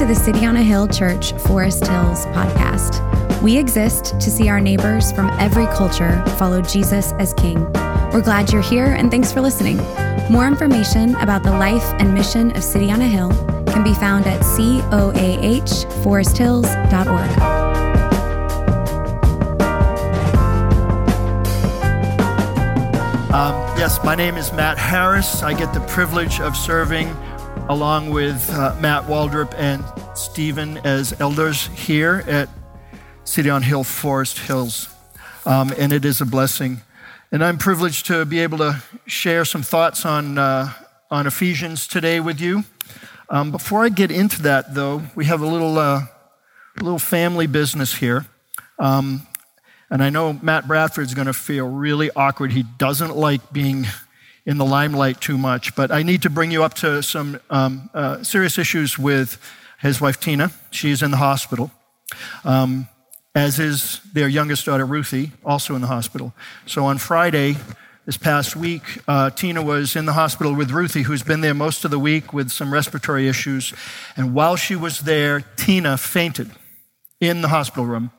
to the City on a Hill Church Forest Hills podcast. We exist to see our neighbors from every culture follow Jesus as King. We're glad you're here and thanks for listening. More information about the life and mission of City on a Hill can be found at coahforesthills.org. Um, yes, my name is Matt Harris. I get the privilege of serving along with uh, Matt Waldrop and Stephen as elders here at City on Hill Forest Hills. Um, and it is a blessing. And I'm privileged to be able to share some thoughts on, uh, on Ephesians today with you. Um, before I get into that, though, we have a little, uh, little family business here. Um, and I know Matt Bradford's going to feel really awkward. He doesn't like being in the limelight too much, but I need to bring you up to some um, uh, serious issues with his wife Tina. She's in the hospital, um, as is their youngest daughter Ruthie, also in the hospital. So on Friday, this past week, uh, Tina was in the hospital with Ruthie, who's been there most of the week with some respiratory issues. And while she was there, Tina fainted in the hospital room.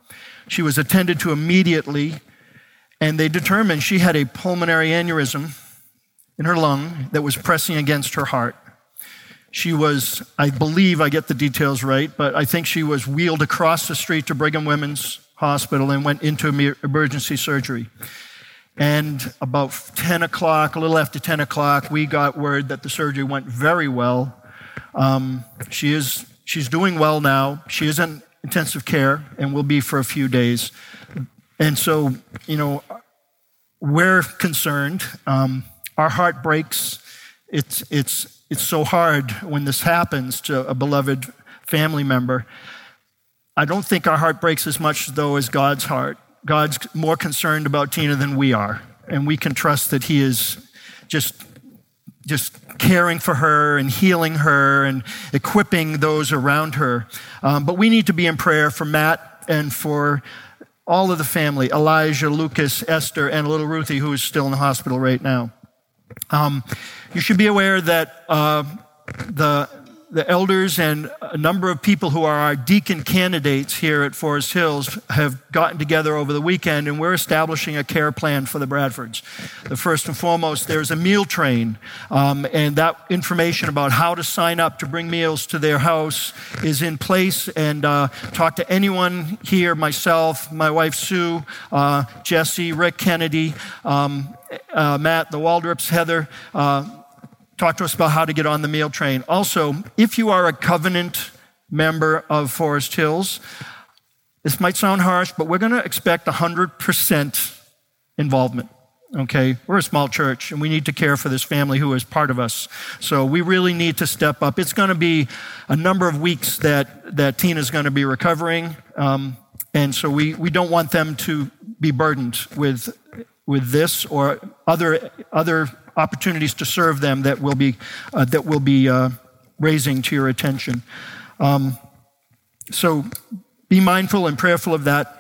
She was attended to immediately, and they determined she had a pulmonary aneurysm in her lung that was pressing against her heart. She was, I believe I get the details right, but I think she was wheeled across the street to Brigham Women's Hospital and went into emergency surgery. And about 10 o'clock, a little after 10 o'clock, we got word that the surgery went very well. Um, she is, she's doing well now. She is in intensive care and will be for a few days. And so, you know, we're concerned. Um, our heart breaks. It's, it's, it's so hard when this happens to a beloved family member. I don't think our heart breaks as much, though, as God's heart. God's more concerned about Tina than we are. And we can trust that He is just just caring for her and healing her and equipping those around her. Um, but we need to be in prayer for Matt and for all of the family Elijah, Lucas, Esther, and little Ruthie, who is still in the hospital right now. Um, you should be aware that uh, the the elders and a number of people who are our deacon candidates here at Forest Hills have gotten together over the weekend and we're establishing a care plan for the Bradfords. The first and foremost, there's a meal train, um, and that information about how to sign up to bring meals to their house is in place. And uh, talk to anyone here, myself, my wife Sue, uh, Jesse, Rick Kennedy, um, uh, Matt, the Waldrops, Heather. Talk to us about how to get on the meal train. Also, if you are a covenant member of Forest Hills, this might sound harsh, but we're going to expect 100% involvement. Okay, we're a small church and we need to care for this family who is part of us. So we really need to step up. It's going to be a number of weeks that, that Tina's going to be recovering. Um, and so we, we don't want them to be burdened with, with this or other, other opportunities to serve them that will be, uh, that will be uh, raising to your attention. Um, so be mindful and prayerful of that.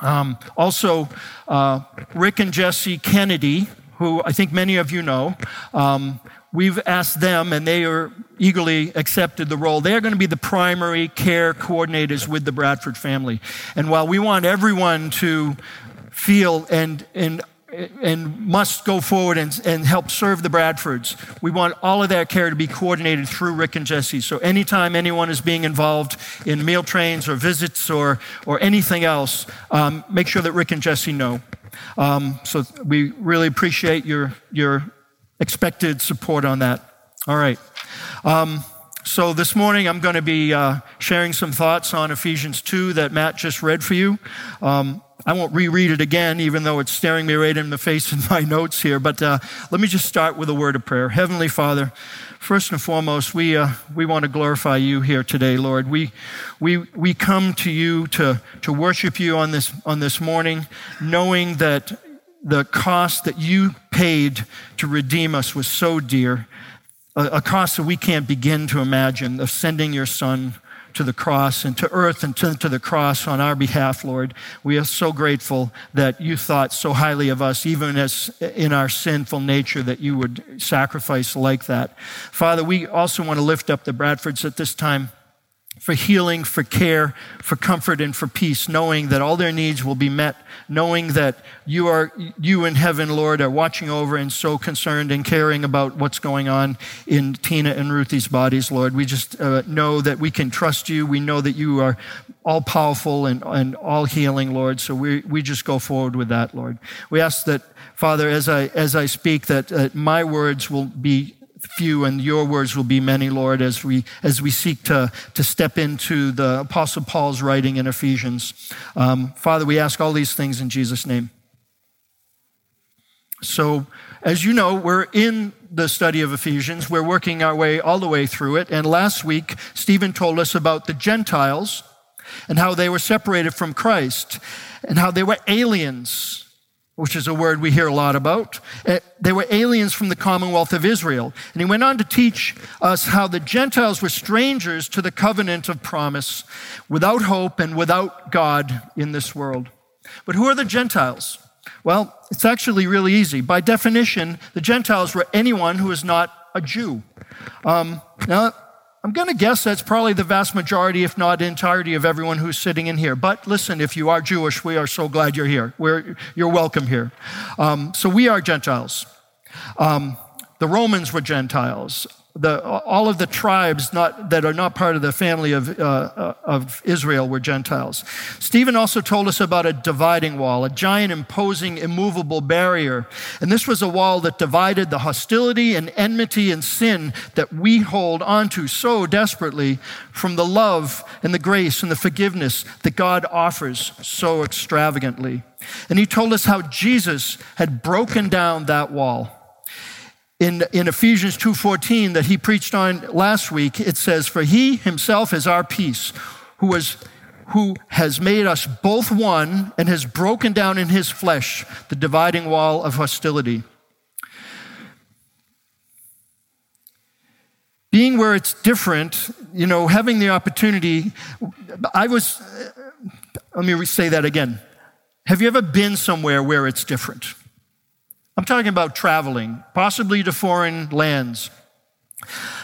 Um, also, uh, Rick and Jesse Kennedy, who I think many of you know, um, we've asked them and they are eagerly accepted the role. They are going to be the primary care coordinators with the Bradford family. And while we want everyone to feel and, and and must go forward and, and help serve the Bradfords. We want all of that care to be coordinated through Rick and Jesse. So anytime anyone is being involved in meal trains or visits or, or anything else, um, make sure that Rick and Jesse know. Um, so we really appreciate your, your expected support on that. All right. Um, so this morning I'm going to be uh, sharing some thoughts on Ephesians 2 that Matt just read for you. Um, I won't reread it again, even though it's staring me right in the face in my notes here. But uh, let me just start with a word of prayer. Heavenly Father, first and foremost, we, uh, we want to glorify you here today, Lord. We, we, we come to you to, to worship you on this, on this morning, knowing that the cost that you paid to redeem us was so dear, a, a cost that we can't begin to imagine, of sending your Son to the cross and to earth and to, the cross on our behalf, Lord. We are so grateful that you thought so highly of us, even as in our sinful nature, that you would sacrifice like that. Father, we also want to lift up the Bradfords at this time. For healing, for care, for comfort, and for peace, knowing that all their needs will be met, knowing that you are you in heaven, Lord, are watching over and so concerned and caring about what's going on in Tina and Ruthie's bodies, Lord. We just uh, know that we can trust you. We know that you are all powerful and, and all healing, Lord. So we, we just go forward with that, Lord. We ask that, Father, as I, as I speak, that uh, my words will be few and your words will be many, Lord, as we, as we seek to, to step into the Apostle Paul's writing in Ephesians. Um, Father, we ask all these things in Jesus' name. So, as you know, we're in the study of Ephesians. We're working our way all the way through it. And last week, Stephen told us about the Gentiles and how they were separated from Christ and how they were aliens which is a word we hear a lot about. Uh, they were aliens from the commonwealth of Israel. And he went on to teach us how the Gentiles were strangers to the covenant of promise, without hope and without God in this world. But who are the Gentiles? Well, it's actually really easy. By definition, the Gentiles were anyone who is not a Jew. Um, now, I'm going to guess that's probably the vast majority, if not entirety, of everyone who's sitting in here. But listen, if you are Jewish, we are so glad you're here. We're, you're welcome here. Um, so we are Gentiles. Um, the Romans were Gentiles the, all of the tribes not, that are not part of the family of, uh, uh, of Israel were Gentiles. Stephen also told us about a dividing wall, a giant, imposing, immovable barrier. And this was a wall that divided the hostility and enmity and sin that we hold onto so desperately from the love and the grace and the forgiveness that God offers so extravagantly. And he told us how Jesus had broken down that wall in, in Ephesians 2.14 that he preached on last week, it says, For he himself is our peace, who, was, who has made us both one and has broken down in his flesh the dividing wall of hostility. Being where it's different, you know, having the opportunity, I was, let me say that again. Have you ever been somewhere where it's different? I'm talking about traveling, possibly to foreign lands.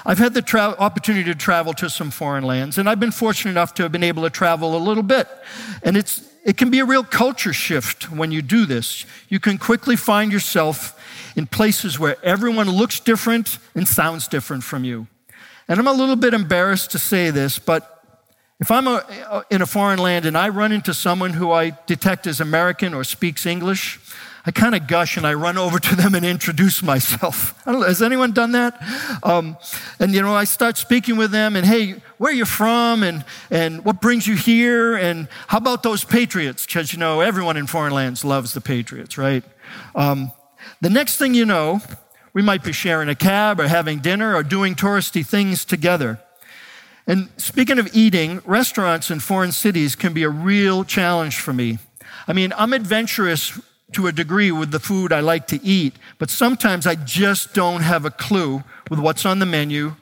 I've had the tra- opportunity to travel to some foreign lands, and I've been fortunate enough to have been able to travel a little bit. And it's, it can be a real culture shift when you do this. You can quickly find yourself in places where everyone looks different and sounds different from you. And I'm a little bit embarrassed to say this, but if I'm a, in a foreign land and I run into someone who I detect as American or speaks English, I kind of gush and I run over to them and introduce myself. has anyone done that? Um, and, you know, I start speaking with them and, hey, where are you from? And, and what brings you here? And how about those Patriots? Because, you know, everyone in foreign lands loves the Patriots, right? Um, the next thing you know, we might be sharing a cab or having dinner or doing touristy things together. And speaking of eating, restaurants in foreign cities can be a real challenge for me. I mean, I'm adventurous to a degree with the food I like to eat, but sometimes I just don't have a clue with what's on the menu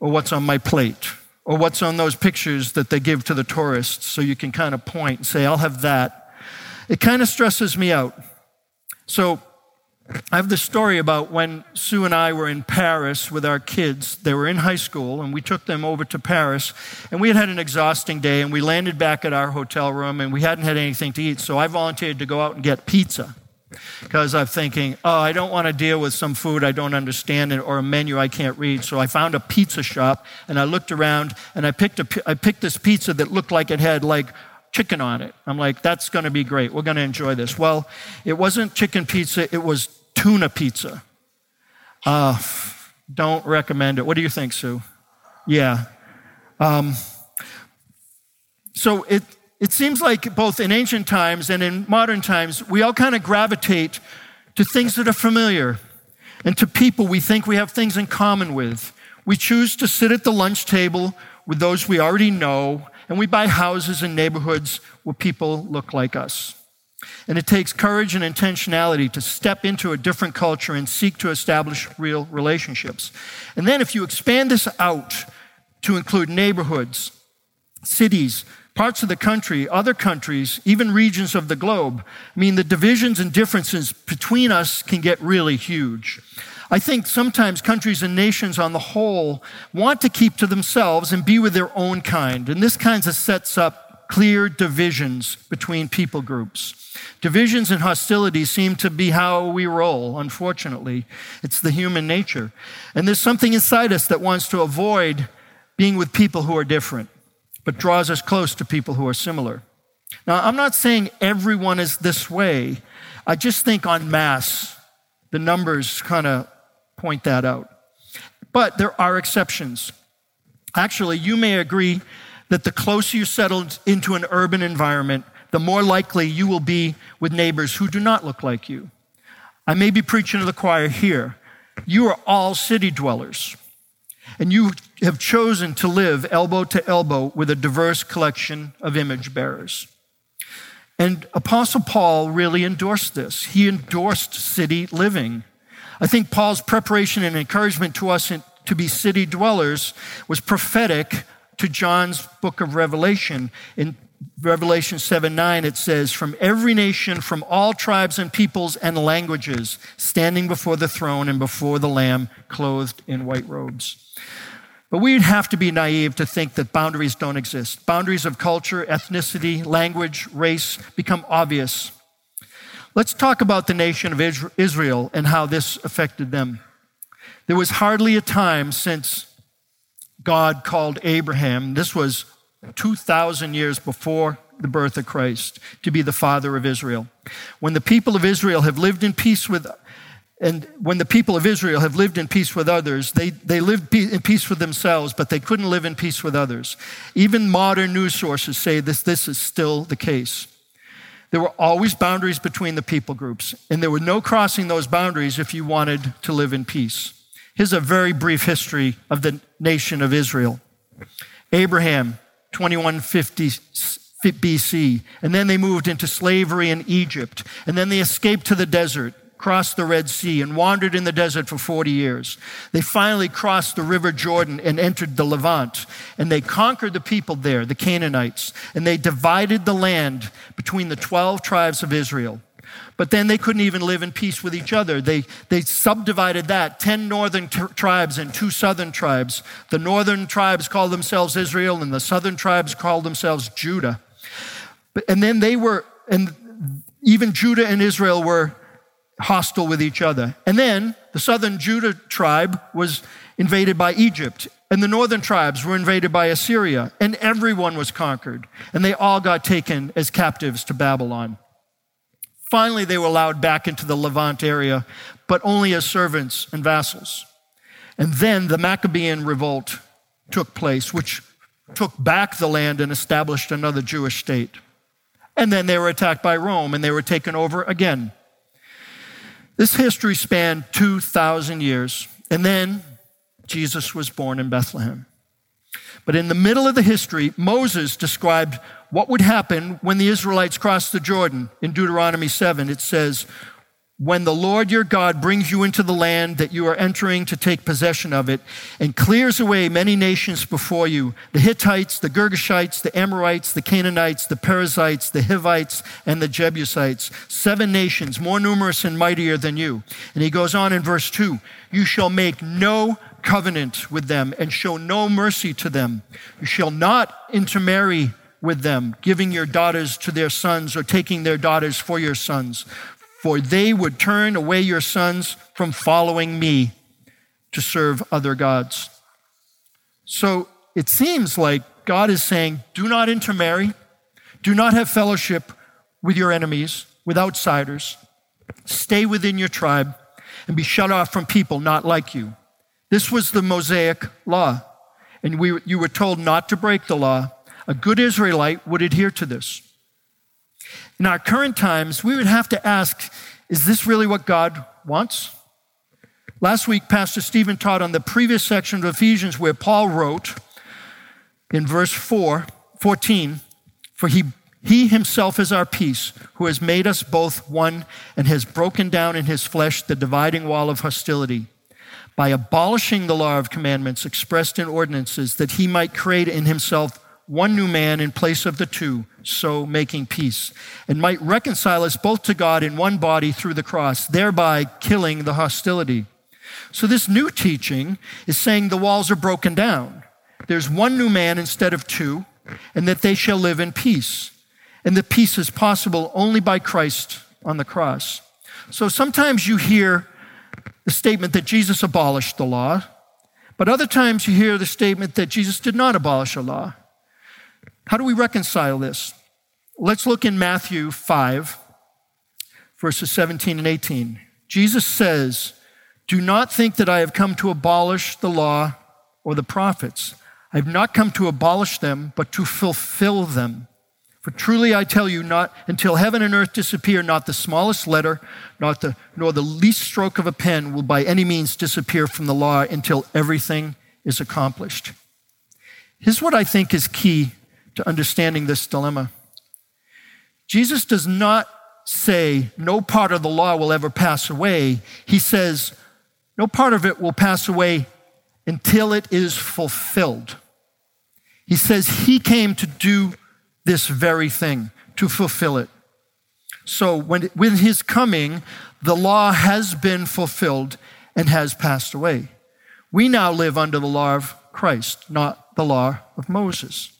or what's on my plate or what's on those pictures that they give to the tourists so you can kind of point and say, I'll have that. It kind of stresses me out. So I have this story about when Sue and I were in Paris with our kids. They were in high school, and we took them over to Paris. And we had had an exhausting day, and we landed back at our hotel room, and we hadn't had anything to eat. So I volunteered to go out and get pizza because I'm thinking, oh, I don't want to deal with some food I don't understand or a menu I can't read. So I found a pizza shop, and I looked around, and I picked, a, I picked this pizza that looked like it had like chicken on it. I'm like, that's going to be great. We're going to enjoy this. Well, it wasn't chicken pizza, it was tuna pizza. Uh, don't recommend it. What do you think, Sue? Yeah. Um, so it, it seems like both in ancient times and in modern times, we all kind of gravitate to things that are familiar and to people we think we have things in common with. We choose to sit at the lunch table with those we already know and we buy houses in neighborhoods where people look like us. And it takes courage and intentionality to step into a different culture and seek to establish real relationships. And then, if you expand this out to include neighborhoods, cities, parts of the country, other countries, even regions of the globe, I mean, the divisions and differences between us can get really huge. I think sometimes countries and nations on the whole want to keep to themselves and be with their own kind. And this kind of sets up clear divisions between people groups. Divisions and hostility seem to be how we roll, unfortunately. It's the human nature. And there's something inside us that wants to avoid being with people who are different, but draws us close to people who are similar. Now, I'm not saying everyone is this way. I just think on mass, the numbers kind of point that out. But there are exceptions. Actually, you may agree that the closer you settle into an urban environment, the more likely you will be with neighbors who do not look like you. I may be preaching to the choir here. You are all city dwellers, and you have chosen to live elbow to elbow with a diverse collection of image bearers. And Apostle Paul really endorsed this. He endorsed city living. I think Paul's preparation and encouragement to us to be city dwellers was prophetic to John's book of Revelation. In Revelation 7 9, it says, From every nation, from all tribes and peoples and languages, standing before the throne and before the Lamb, clothed in white robes. But we'd have to be naive to think that boundaries don't exist. Boundaries of culture, ethnicity, language, race become obvious. Let's talk about the nation of Israel and how this affected them. There was hardly a time since God called Abraham, this was 2,000 years before the birth of Christ, to be the father of Israel. When the people of Israel have lived in peace with and when the people of Israel have lived in peace with others, they, they lived in peace with themselves, but they couldn't live in peace with others. Even modern news sources say this, this is still the case. There were always boundaries between the people groups, and there were no crossing those boundaries if you wanted to live in peace. Here's a very brief history of the nation of Israel. Abraham, 2150 BC, and then they moved into slavery in Egypt, and then they escaped to the desert crossed the Red Sea and wandered in the desert for 40 years. They finally crossed the River Jordan and entered the Levant. And they conquered the people there, the Canaanites. And they divided the land between the 12 tribes of Israel. But then they couldn't even live in peace with each other. They, they subdivided that 10 northern t- tribes and two southern tribes. The northern tribes called themselves Israel, and the southern tribes called themselves Judah. But, and then they were, and even Judah and Israel were hostile with each other. And then the southern Judah tribe was invaded by Egypt, and the northern tribes were invaded by Assyria, and everyone was conquered, and they all got taken as captives to Babylon. Finally, they were allowed back into the Levant area, but only as servants and vassals. And then the Maccabean revolt took place, which took back the land and established another Jewish state. And then they were attacked by Rome and they were taken over again this history spanned 2,000 years, and then Jesus was born in Bethlehem. But in the middle of the history, Moses described what would happen when the Israelites crossed the Jordan. In Deuteronomy 7, it says, when the Lord your God brings you into the land that you are entering to take possession of it and clears away many nations before you the Hittites, the Girgashites, the Amorites, the Canaanites, the Perizzites, the Hivites, and the Jebusites, seven nations more numerous and mightier than you. And he goes on in verse 2 You shall make no covenant with them and show no mercy to them. You shall not intermarry with them, giving your daughters to their sons or taking their daughters for your sons for they would turn away your sons from following me to serve other gods. So it seems like God is saying, do not intermarry, do not have fellowship with your enemies, with outsiders, stay within your tribe, and be shut off from people not like you. This was the Mosaic law, and we, you were told not to break the law. A good Israelite would adhere to this. In our current times, we would have to ask is this really what God wants? Last week, Pastor Stephen taught on the previous section of Ephesians where Paul wrote in verse 4, 14, For he, he himself is our peace, who has made us both one and has broken down in his flesh the dividing wall of hostility by abolishing the law of commandments expressed in ordinances, that he might create in himself one new man in place of the two, so making peace, and might reconcile us both to God in one body through the cross, thereby killing the hostility. So, this new teaching is saying the walls are broken down. There's one new man instead of two, and that they shall live in peace. And the peace is possible only by Christ on the cross. So, sometimes you hear the statement that Jesus abolished the law, but other times you hear the statement that Jesus did not abolish the law. How do we reconcile this? Let's look in Matthew 5, verses 17 and 18. Jesus says, Do not think that I have come to abolish the law or the prophets. I have not come to abolish them, but to fulfill them. For truly I tell you, not until heaven and earth disappear, not the smallest letter, not the, nor the least stroke of a pen will by any means disappear from the law until everything is accomplished. Here's what I think is key to understanding this dilemma Jesus does not say no part of the law will ever pass away. He says no part of it will pass away until it is fulfilled. He says he came to do this very thing, to fulfill it. So, when, with his coming, the law has been fulfilled and has passed away. We now live under the law of Christ, not the law of Moses.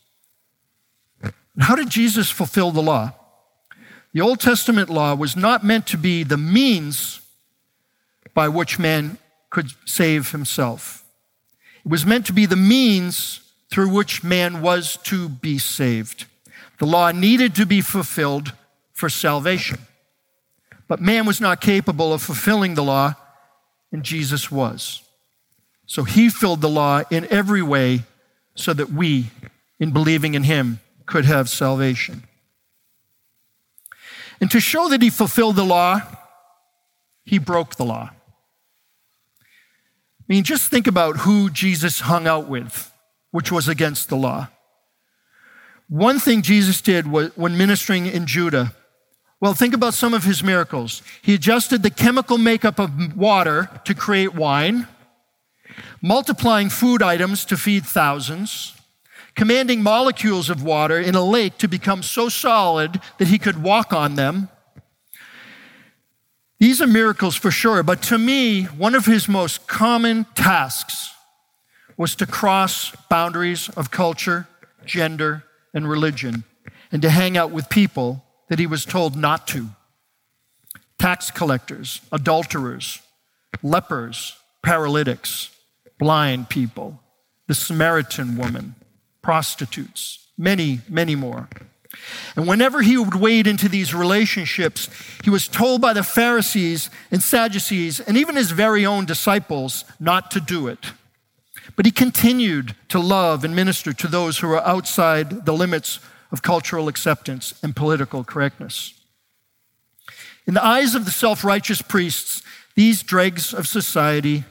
How did Jesus fulfill the law? The Old Testament law was not meant to be the means by which man could save himself. It was meant to be the means through which man was to be saved. The law needed to be fulfilled for salvation. But man was not capable of fulfilling the law, and Jesus was. So he filled the law in every way so that we, in believing in him, could have salvation. And to show that he fulfilled the law, he broke the law. I mean, just think about who Jesus hung out with, which was against the law. One thing Jesus did when ministering in Judah, well, think about some of his miracles. He adjusted the chemical makeup of water to create wine, multiplying food items to feed thousands, commanding molecules of water in a lake to become so solid that he could walk on them. These are miracles for sure, but to me, one of his most common tasks was to cross boundaries of culture, gender, and religion and to hang out with people that he was told not to tax collectors, adulterers, lepers, paralytics, blind people, the Samaritan woman, prostitutes, many, many more. And whenever he would wade into these relationships, he was told by the Pharisees and Sadducees and even his very own disciples not to do it. But he continued to love and minister to those who were outside the limits of cultural acceptance and political correctness. In the eyes of the self righteous priests, these dregs of society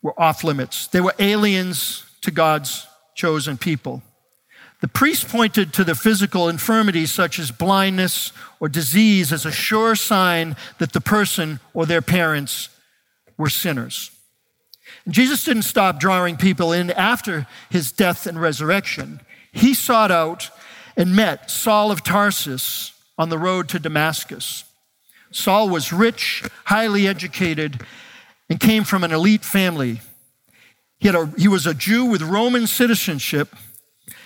were off limits. They were aliens to God's chosen people. The priests pointed to the physical infirmities such as blindness or disease as a sure sign that the person or their parents were sinners. Jesus didn't stop drawing people in after his death and resurrection. He sought out and met Saul of Tarsus on the road to Damascus. Saul was rich, highly educated, and came from an elite family. He, a, he was a Jew with Roman citizenship,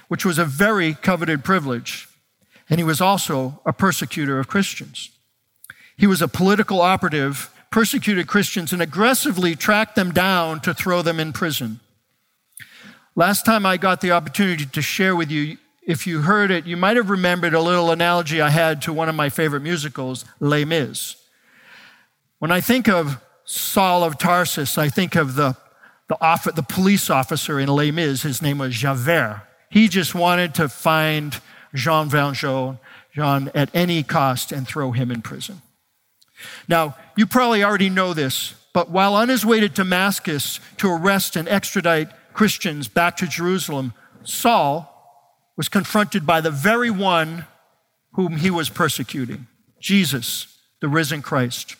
which was a very coveted privilege. And he was also a persecutor of Christians. He was a political operative persecuted Christians and aggressively tracked them down to throw them in prison. Last time I got the opportunity to share with you, if you heard it, you might have remembered a little analogy I had to one of my favorite musicals, Les Mis. When I think of Saul of Tarsus, I think of the, the, off, the police officer in Les Mis. His name was Javert. He just wanted to find Jean Valjean Jean at any cost and throw him in prison. Now, you probably already know this, but while on his way to Damascus to arrest and extradite Christians back to Jerusalem, Saul was confronted by the very one whom he was persecuting Jesus, the risen Christ.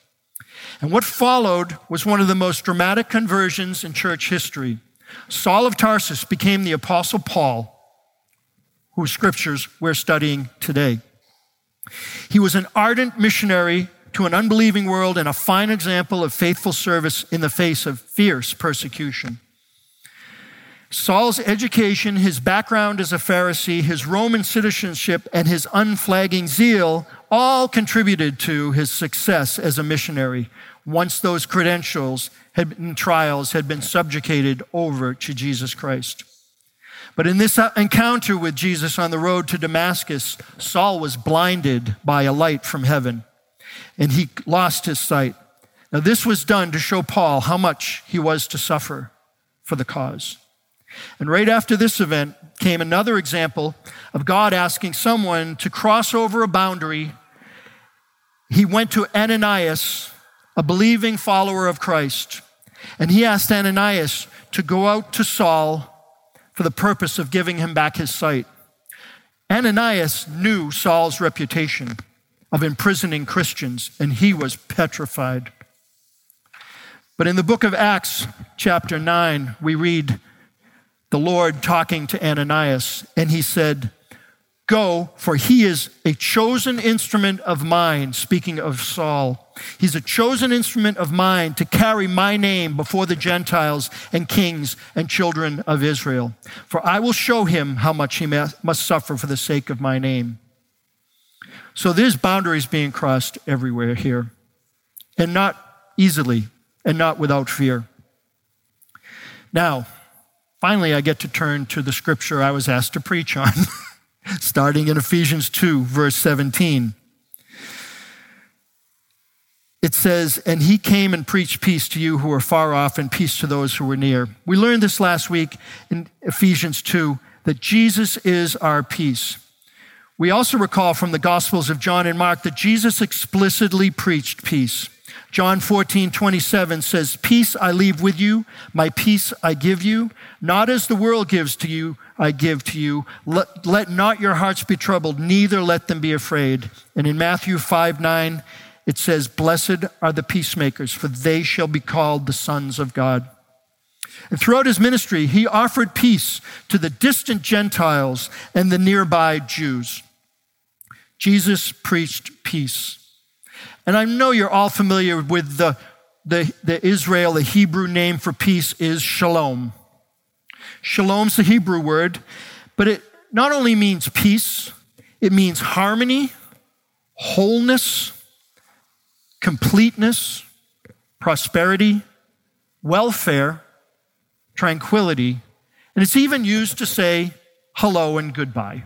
And what followed was one of the most dramatic conversions in church history. Saul of Tarsus became the Apostle Paul, whose scriptures we're studying today. He was an ardent missionary to an unbelieving world and a fine example of faithful service in the face of fierce persecution. Saul's education, his background as a Pharisee, his Roman citizenship, and his unflagging zeal all contributed to his success as a missionary once those credentials had been, trials had been subjugated over to Jesus Christ. But in this uh, encounter with Jesus on the road to Damascus, Saul was blinded by a light from heaven and he lost his sight. Now, this was done to show Paul how much he was to suffer for the cause. And right after this event came another example of God asking someone to cross over a boundary. He went to Ananias, a believing follower of Christ, and he asked Ananias to go out to Saul for the purpose of giving him back his sight. Ananias knew Saul's reputation of imprisoning Christians, and he was petrified. But in the book of Acts, chapter 9, we read the Lord talking to Ananias, and he said, Go, for he is a chosen instrument of mine, speaking of Saul. He's a chosen instrument of mine to carry my name before the Gentiles and kings and children of Israel. For I will show him how much he must suffer for the sake of my name. So there's boundaries being crossed everywhere here, and not easily, and not without fear. Now, finally, I get to turn to the scripture I was asked to preach on. starting in Ephesians 2, verse 17. It says, And he came and preached peace to you who are far off and peace to those who were near. We learned this last week in Ephesians 2 that Jesus is our peace. We also recall from the Gospels of John and Mark that Jesus explicitly preached peace. John 14, 27 says, Peace I leave with you, my peace I give you. Not as the world gives to you, I give to you. Let, let not your hearts be troubled, neither let them be afraid. And in Matthew 5, 9, it says, Blessed are the peacemakers, for they shall be called the sons of God. And throughout his ministry, he offered peace to the distant Gentiles and the nearby Jews. Jesus preached peace. And I know you're all familiar with the, the, the Israel, the Hebrew name for peace is shalom. Shalom's the Hebrew word, but it not only means peace, it means harmony, wholeness, completeness, prosperity, welfare, tranquility, and it's even used to say hello and goodbye.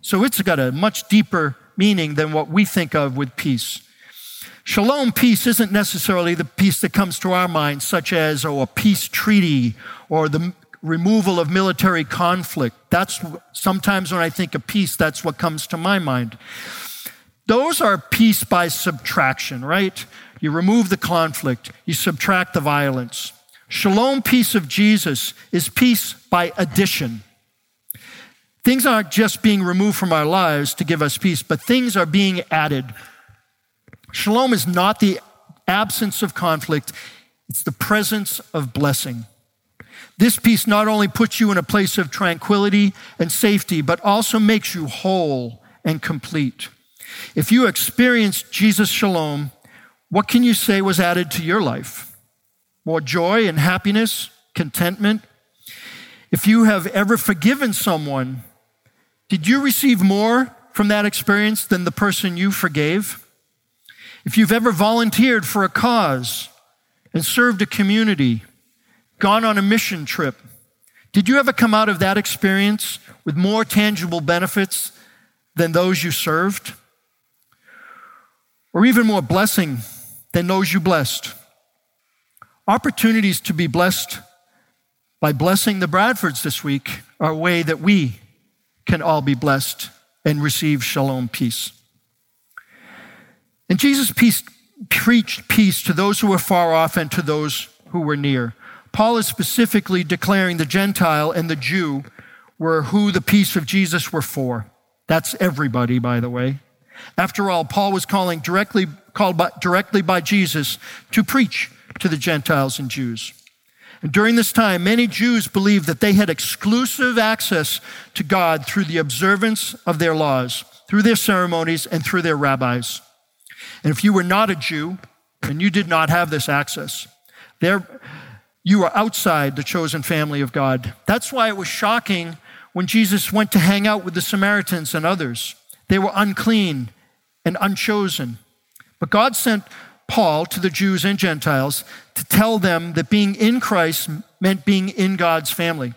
So it's got a much deeper meaning than what we think of with peace. Shalom peace isn't necessarily the peace that comes to our minds, such as oh, a peace treaty or the removal of military conflict. That's sometimes when I think of peace, that's what comes to my mind. Those are peace by subtraction, right? You remove the conflict, you subtract the violence. Shalom peace of Jesus is peace by addition. Things aren't just being removed from our lives to give us peace, but things are being added Shalom is not the absence of conflict, it's the presence of blessing. This peace not only puts you in a place of tranquility and safety, but also makes you whole and complete. If you experience Jesus' shalom, what can you say was added to your life? More joy and happiness, contentment? If you have ever forgiven someone, did you receive more from that experience than the person you forgave? If you've ever volunteered for a cause and served a community, gone on a mission trip, did you ever come out of that experience with more tangible benefits than those you served? Or even more blessing than those you blessed? Opportunities to be blessed by blessing the Bradfords this week are a way that we can all be blessed and receive shalom peace. And Jesus peace, preached peace to those who were far off and to those who were near. Paul is specifically declaring the Gentile and the Jew were who the peace of Jesus were for. That's everybody, by the way. After all, Paul was calling directly, called by, directly by Jesus to preach to the Gentiles and Jews. And during this time, many Jews believed that they had exclusive access to God through the observance of their laws, through their ceremonies, and through their rabbis. And if you were not a Jew and you did not have this access, there you were outside the chosen family of God. That's why it was shocking when Jesus went to hang out with the Samaritans and others. They were unclean and unchosen. But God sent Paul to the Jews and Gentiles to tell them that being in Christ meant being in God's family.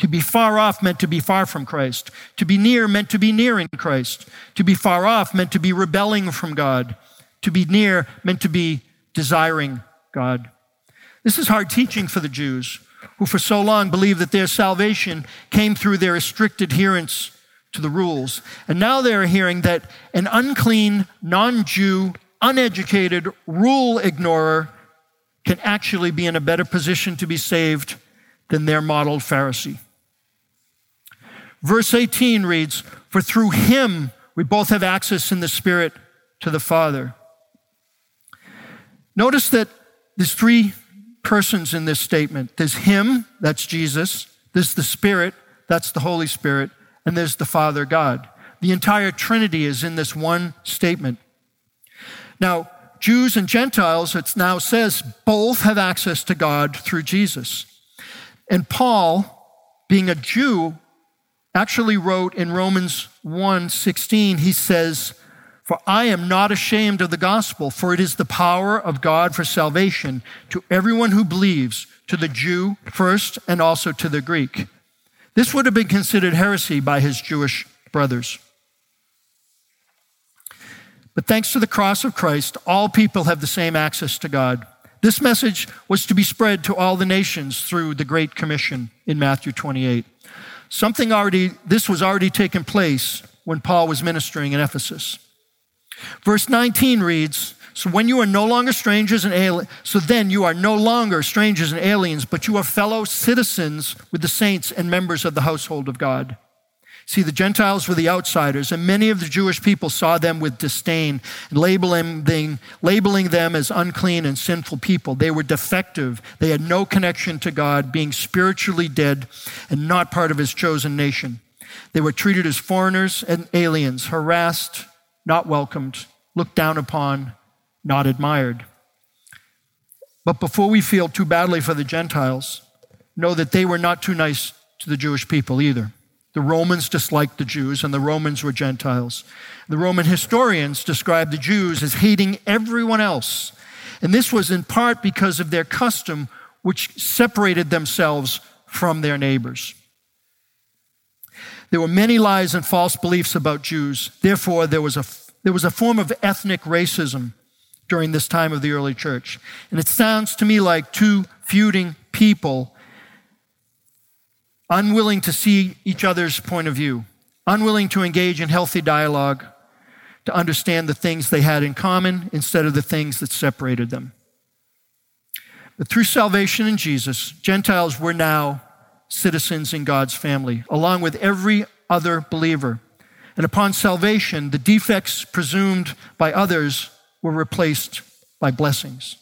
To be far off meant to be far from Christ. To be near meant to be near in Christ. To be far off meant to be rebelling from God. To be near meant to be desiring God. This is hard teaching for the Jews, who for so long believed that their salvation came through their strict adherence to the rules. And now they're hearing that an unclean, non Jew, uneducated rule ignorer can actually be in a better position to be saved than their modeled Pharisee. Verse 18 reads, For through him we both have access in the Spirit to the Father. Notice that there's three persons in this statement there's him, that's Jesus, there's the Spirit, that's the Holy Spirit, and there's the Father God. The entire Trinity is in this one statement. Now, Jews and Gentiles, it now says, both have access to God through Jesus. And Paul, being a Jew, actually wrote in Romans 1 16, he says, For I am not ashamed of the gospel, for it is the power of God for salvation to everyone who believes, to the Jew first and also to the Greek. This would have been considered heresy by his Jewish brothers. But thanks to the cross of Christ, all people have the same access to God. This message was to be spread to all the nations through the Great Commission in Matthew 28. Something already, this was already taking place when Paul was ministering in Ephesus. Verse 19 reads, So when you are no longer strangers and aliens, so then you are no longer strangers and aliens, but you are fellow citizens with the saints and members of the household of God. See, the Gentiles were the outsiders, and many of the Jewish people saw them with disdain, labeling them, labeling them as unclean and sinful people. They were defective. They had no connection to God, being spiritually dead and not part of his chosen nation. They were treated as foreigners and aliens, harassed, not welcomed, looked down upon, not admired. But before we feel too badly for the Gentiles, know that they were not too nice to the Jewish people either. The Romans disliked the Jews, and the Romans were Gentiles. The Roman historians describe the Jews as hating everyone else. And this was in part because of their custom, which separated themselves from their neighbors. There were many lies and false beliefs about Jews. Therefore, there was a, there was a form of ethnic racism during this time of the early church. And it sounds to me like two feuding people unwilling to see each other's point of view, unwilling to engage in healthy dialogue, to understand the things they had in common instead of the things that separated them. But through salvation in Jesus, Gentiles were now citizens in God's family, along with every other believer. And upon salvation, the defects presumed by others were replaced by blessings.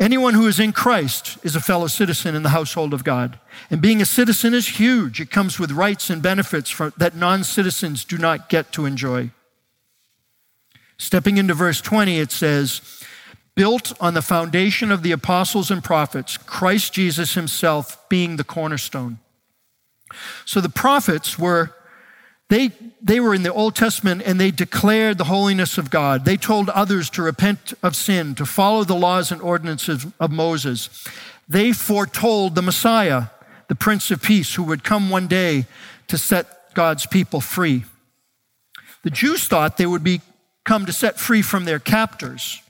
Anyone who is in Christ is a fellow citizen in the household of God. And being a citizen is huge. It comes with rights and benefits for, that non citizens do not get to enjoy. Stepping into verse 20, it says, Built on the foundation of the apostles and prophets, Christ Jesus himself being the cornerstone. So the prophets were they, they were in the Old Testament and they declared the holiness of God. They told others to repent of sin, to follow the laws and ordinances of Moses. They foretold the Messiah, the Prince of Peace, who would come one day to set God's people free. The Jews thought they would be come to set free from their captors.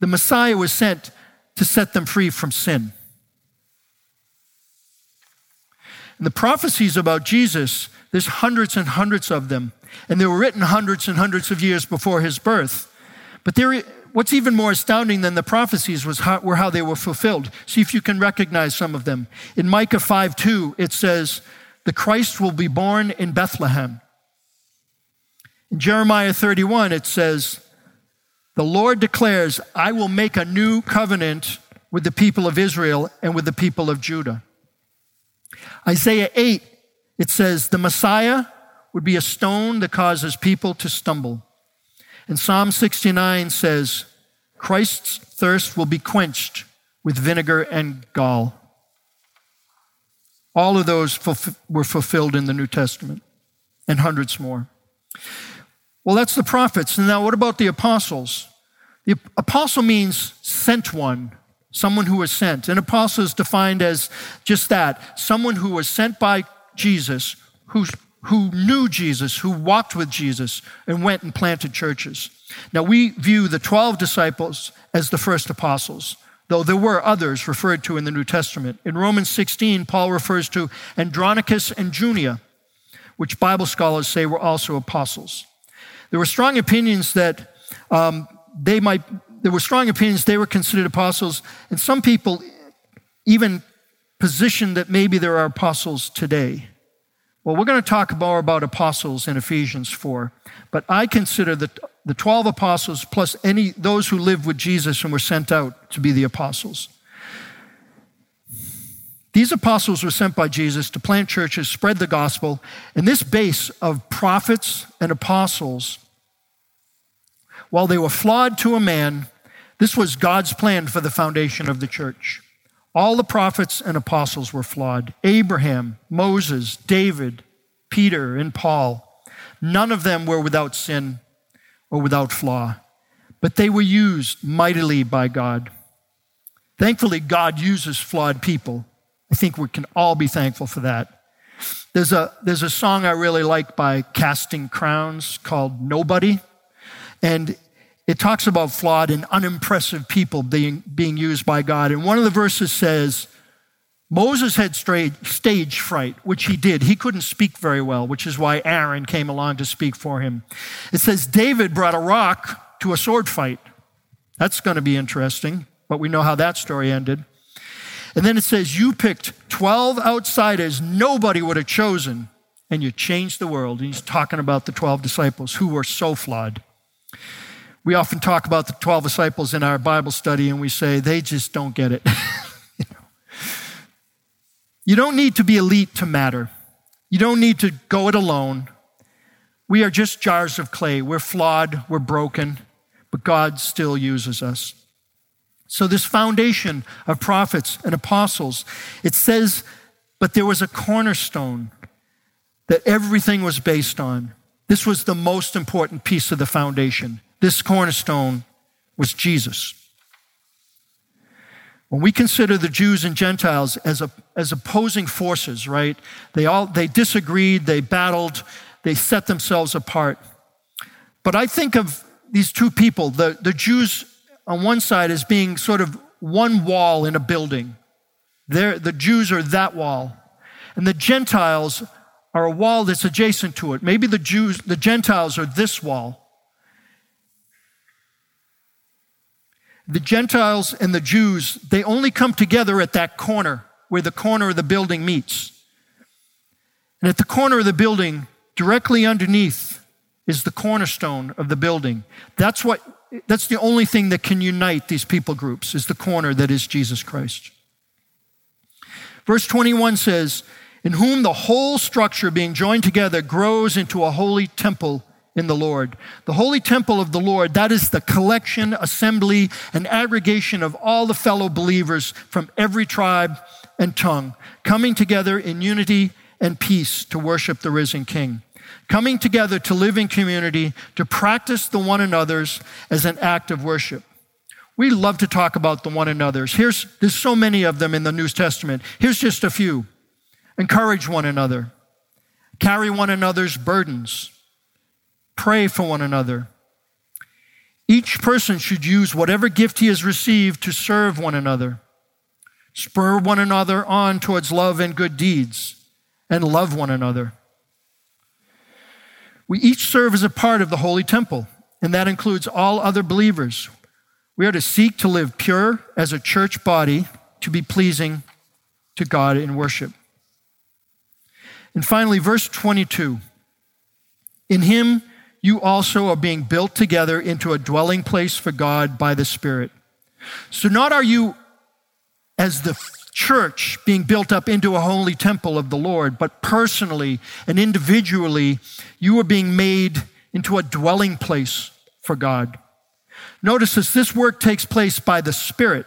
The Messiah was sent to set them free from sin. And the prophecies about Jesus there's hundreds and hundreds of them, and they were written hundreds and hundreds of years before his birth. But there, what's even more astounding than the prophecies was how, were how they were fulfilled. See if you can recognize some of them. In Micah 5 2, it says, The Christ will be born in Bethlehem. In Jeremiah 31, it says, The Lord declares, I will make a new covenant with the people of Israel and with the people of Judah. Isaiah 8 it says, the Messiah would be a stone that causes people to stumble. And Psalm 69 says, Christ's thirst will be quenched with vinegar and gall. All of those were fulfilled in the New Testament, and hundreds more. Well, that's the prophets. And now, what about the apostles? The apostle means sent one, someone who was sent. An apostle is defined as just that someone who was sent by Jesus, who, who knew Jesus, who walked with Jesus, and went and planted churches. Now, we view the 12 disciples as the first apostles, though there were others referred to in the New Testament. In Romans 16, Paul refers to Andronicus and Junia, which Bible scholars say were also apostles. There were strong opinions that um, they might, there were strong opinions they were considered apostles, and some people even positioned that maybe there are apostles today. Well, we're going to talk more about apostles in Ephesians 4, but I consider the, the 12 apostles plus any those who lived with Jesus and were sent out to be the apostles. These apostles were sent by Jesus to plant churches, spread the gospel, and this base of prophets and apostles, while they were flawed to a man, this was God's plan for the foundation of the church. All the prophets and apostles were flawed Abraham, Moses, David, Peter, and Paul. None of them were without sin or without flaw, but they were used mightily by God. Thankfully, God uses flawed people I think we can all be thankful for that. There's a, there's a song I really like by Casting Crowns called Nobody. And it talks about flawed and unimpressive people being, being used by God. And one of the verses says, Moses had stage fright, which he did. He couldn't speak very well, which is why Aaron came along to speak for him. It says David brought a rock to a sword fight. That's going to be interesting, but we know how that story ended. And then it says, You picked 12 outsiders nobody would have chosen, and you changed the world. And he's talking about the 12 disciples who were so flawed. We often talk about the 12 disciples in our Bible study, and we say, They just don't get it. you, don't need to be elite to matter, you don't need to go it alone. We are just jars of clay. We're flawed, we're broken, but God still uses us. So, this foundation of prophets and apostles, it says, but there was a cornerstone that everything was based on. This was the most important piece of the foundation. This cornerstone was Jesus. When we consider the Jews and Gentiles as, a, as opposing forces, right? They all they disagreed, they battled, they set themselves apart. But I think of these two people, the, the Jews on one side as being sort of one wall in a building. There, the Jews are that wall. And the Gentiles are a wall that's adjacent to it. Maybe the Jews, the Gentiles are this wall. The Gentiles and the Jews, they only come together at that corner where the corner of the building meets. And at the corner of the building, directly underneath, is the cornerstone of the building. That's what that's the only thing that can unite these people groups is the corner that is Jesus Christ. Verse 21 says, In whom the whole structure being joined together grows into a holy temple in the Lord. The holy temple of the Lord, that is the collection, assembly, and aggregation of all the fellow believers from every tribe and tongue, coming together in unity and peace to worship the risen King coming together to live in community, to practice the one another's as an act of worship. We love to talk about the one another's. Here's, there's so many of them in the New Testament. Here's just a few. Encourage one another. Carry one another's burdens. Pray for one another. Each person should use whatever gift he has received to serve one another. Spur one another on towards love and good deeds, and love one another. We each serve as a part of the holy temple, and that includes all other believers. We are to seek to live pure as a church body to be pleasing to God in worship. And finally, verse 22 In him you also are being built together into a dwelling place for God by the Spirit. So, not are you as the church being built up into a holy temple of the Lord, but personally and individually, you are being made into a dwelling place for God. Notice this, this work takes place by the Spirit.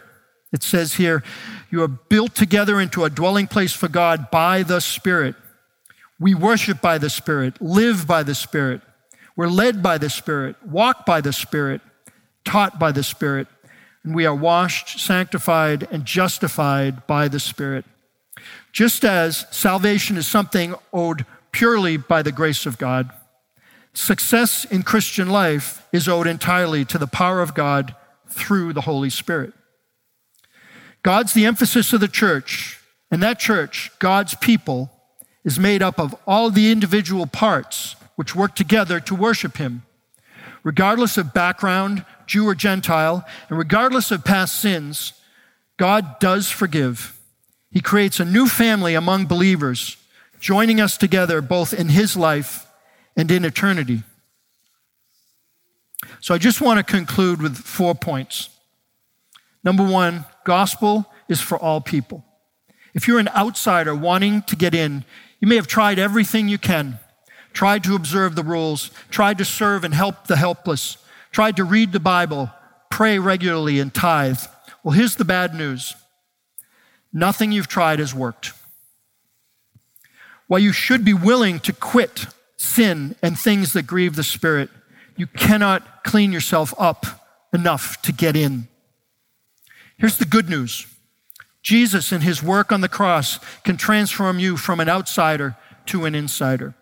It says here, you are built together into a dwelling place for God by the Spirit. We worship by the Spirit, live by the Spirit. We're led by the Spirit, walk by the Spirit, taught by the Spirit, and we are washed, sanctified, and justified by the Spirit. Just as salvation is something owed purely by the grace of God, success in Christian life is owed entirely to the power of God through the Holy Spirit. God's the emphasis of the church, and that church, God's people, is made up of all the individual parts which work together to worship Him. Regardless of background, Jew or Gentile, and regardless of past sins, God does forgive. He creates a new family among believers, joining us together both in His life and in eternity. So I just want to conclude with four points. Number one, gospel is for all people. If you're an outsider wanting to get in, you may have tried everything you can, tried to observe the rules, tried to serve and help the helpless, tried to read the Bible, pray regularly, and tithe. Well, here's the bad news nothing you've tried has worked. While you should be willing to quit sin and things that grieve the Spirit, you cannot clean yourself up enough to get in. Here's the good news Jesus and his work on the cross can transform you from an outsider to an insider.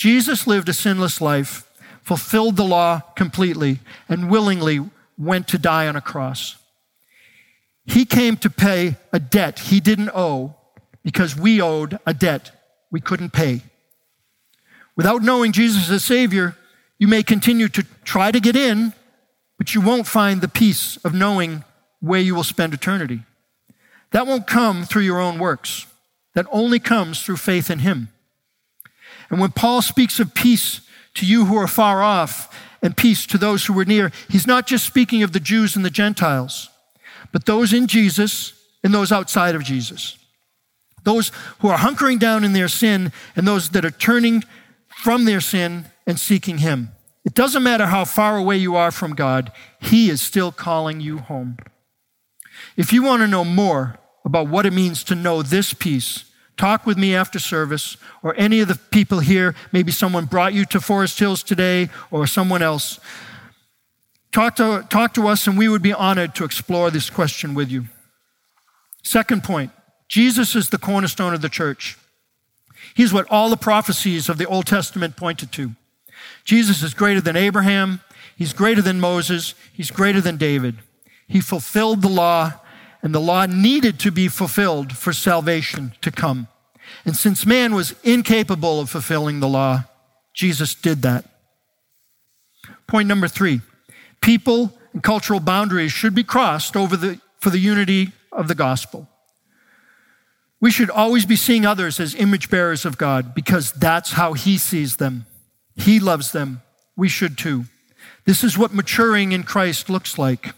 Jesus lived a sinless life, fulfilled the law completely, and willingly went to die on a cross. He came to pay a debt he didn't owe because we owed a debt we couldn't pay. Without knowing Jesus as Savior, you may continue to try to get in, but you won't find the peace of knowing where you will spend eternity. That won't come through your own works. That only comes through faith in Him. And when Paul speaks of peace to you who are far off and peace to those who are near, he's not just speaking of the Jews and the Gentiles, but those in Jesus and those outside of Jesus. Those who are hunkering down in their sin and those that are turning from their sin and seeking Him. It doesn't matter how far away you are from God, He is still calling you home. If you want to know more about what it means to know this peace, talk with me after service or any of the people here. Maybe someone brought you to Forest Hills today or someone else. Talk to, talk to us and we would be honored to explore this question with you. Second point Jesus is the cornerstone of the church. He's what all the prophecies of the Old Testament pointed to. Jesus is greater than Abraham. He's greater than Moses. He's greater than David. He fulfilled the law, and the law needed to be fulfilled for salvation to come. And since man was incapable of fulfilling the law, Jesus did that. Point number three people and cultural boundaries should be crossed over the, for the unity of the gospel. We should always be seeing others as image bearers of God because that's how He sees them. He loves them. We should too. This is what maturing in Christ looks like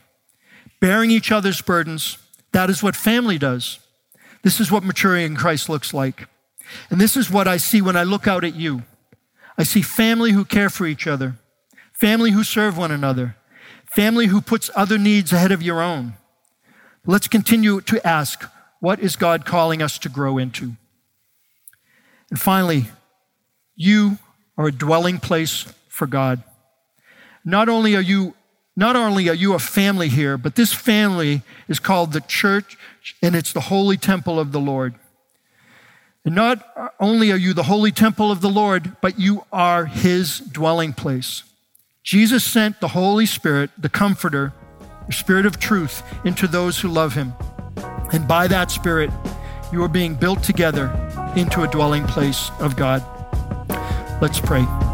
bearing each other's burdens. That is what family does. This is what maturing in Christ looks like. And this is what I see when I look out at you. I see family who care for each other, family who serve one another, family who puts other needs ahead of your own. Let's continue to ask what is God calling us to grow into? And finally, you are a dwelling place for God. Not only are you not only are you a family here, but this family is called the church and it's the holy temple of the Lord. And not only are you the holy temple of the Lord, but you are his dwelling place. Jesus sent the Holy Spirit, the Comforter, the Spirit of truth, into those who love him. And by that Spirit, you are being built together into a dwelling place of God. Let's pray.